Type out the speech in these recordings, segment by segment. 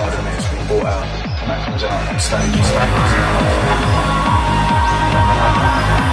side and it's been brought out and that comes out on stage.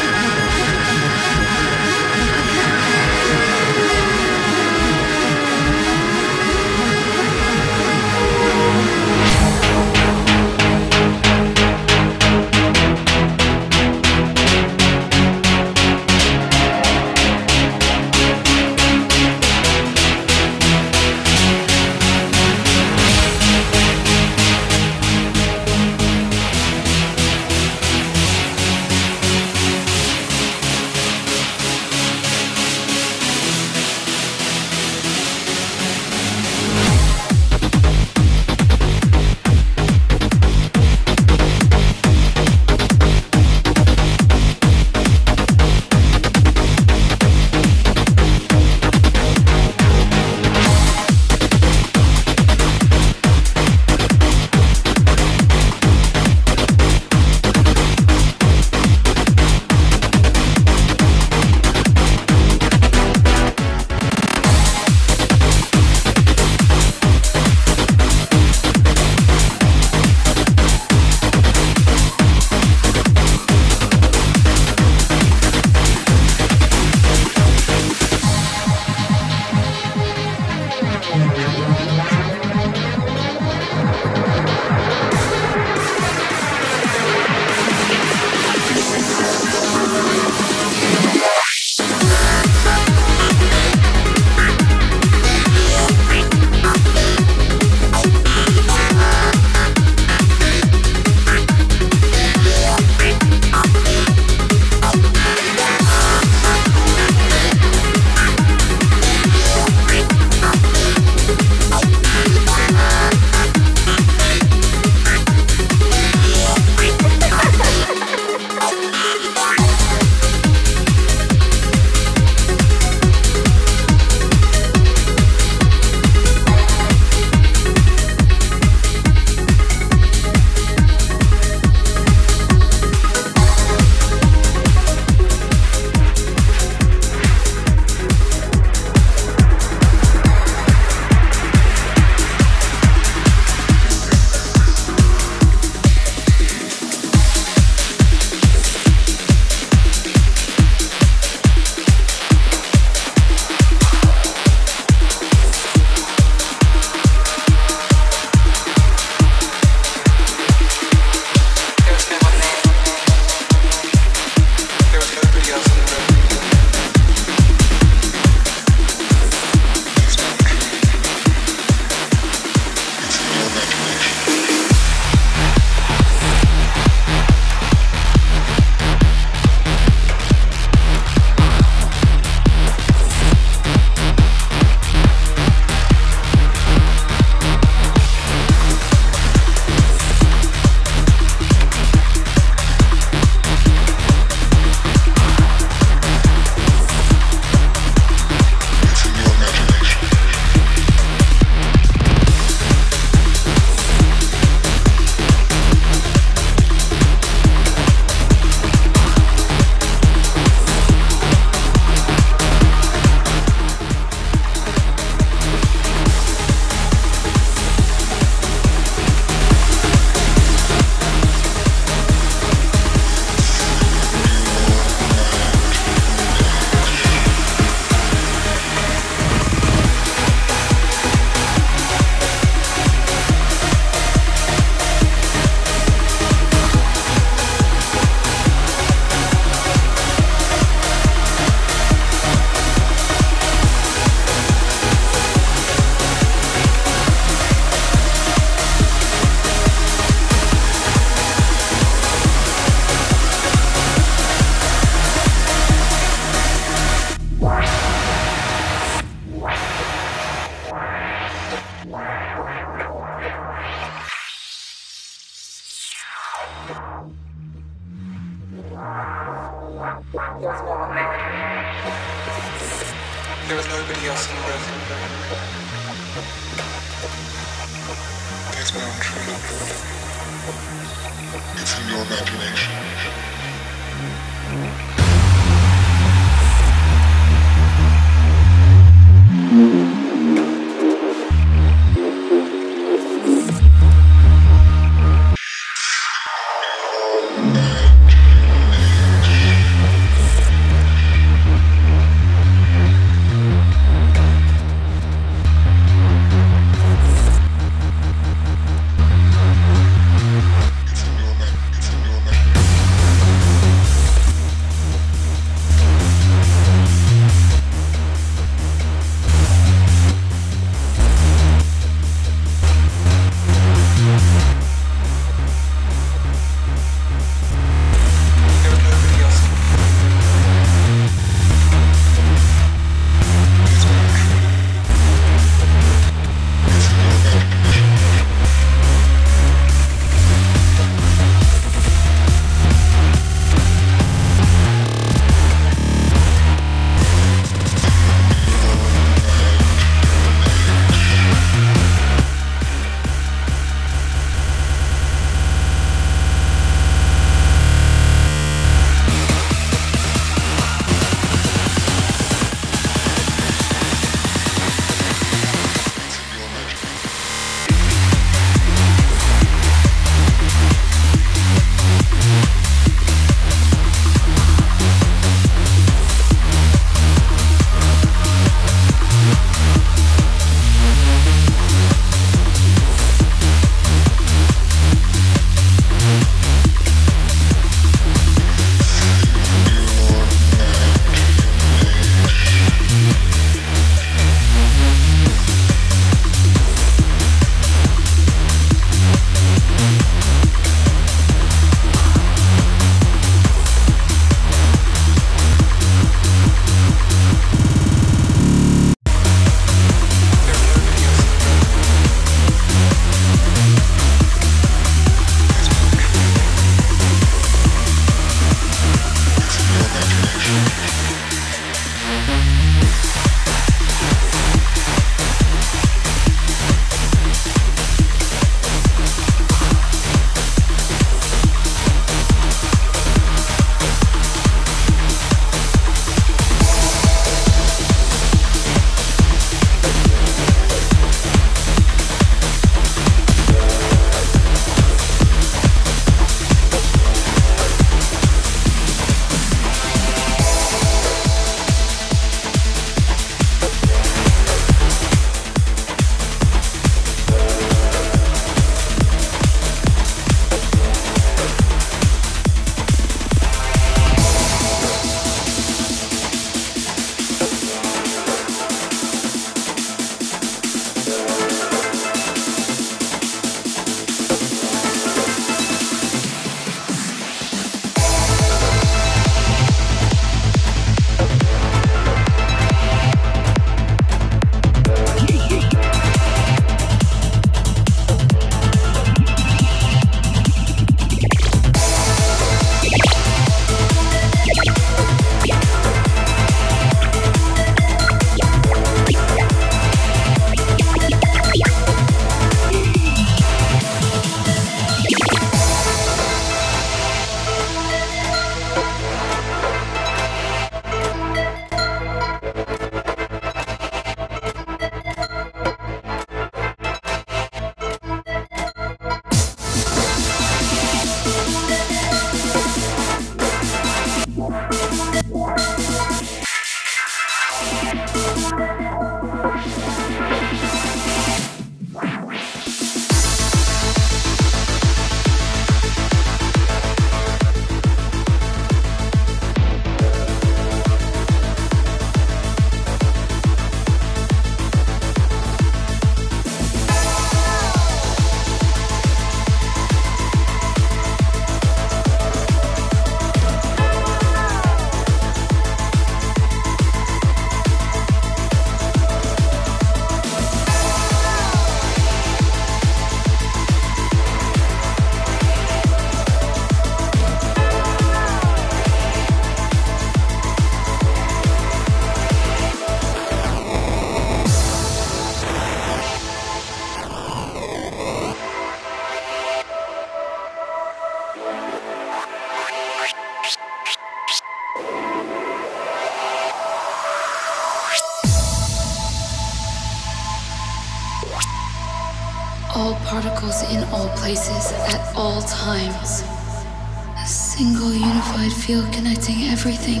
Field connecting everything.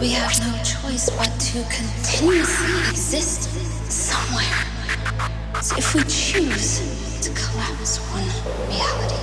We have no choice but to continuously exist somewhere. So if we choose to collapse one reality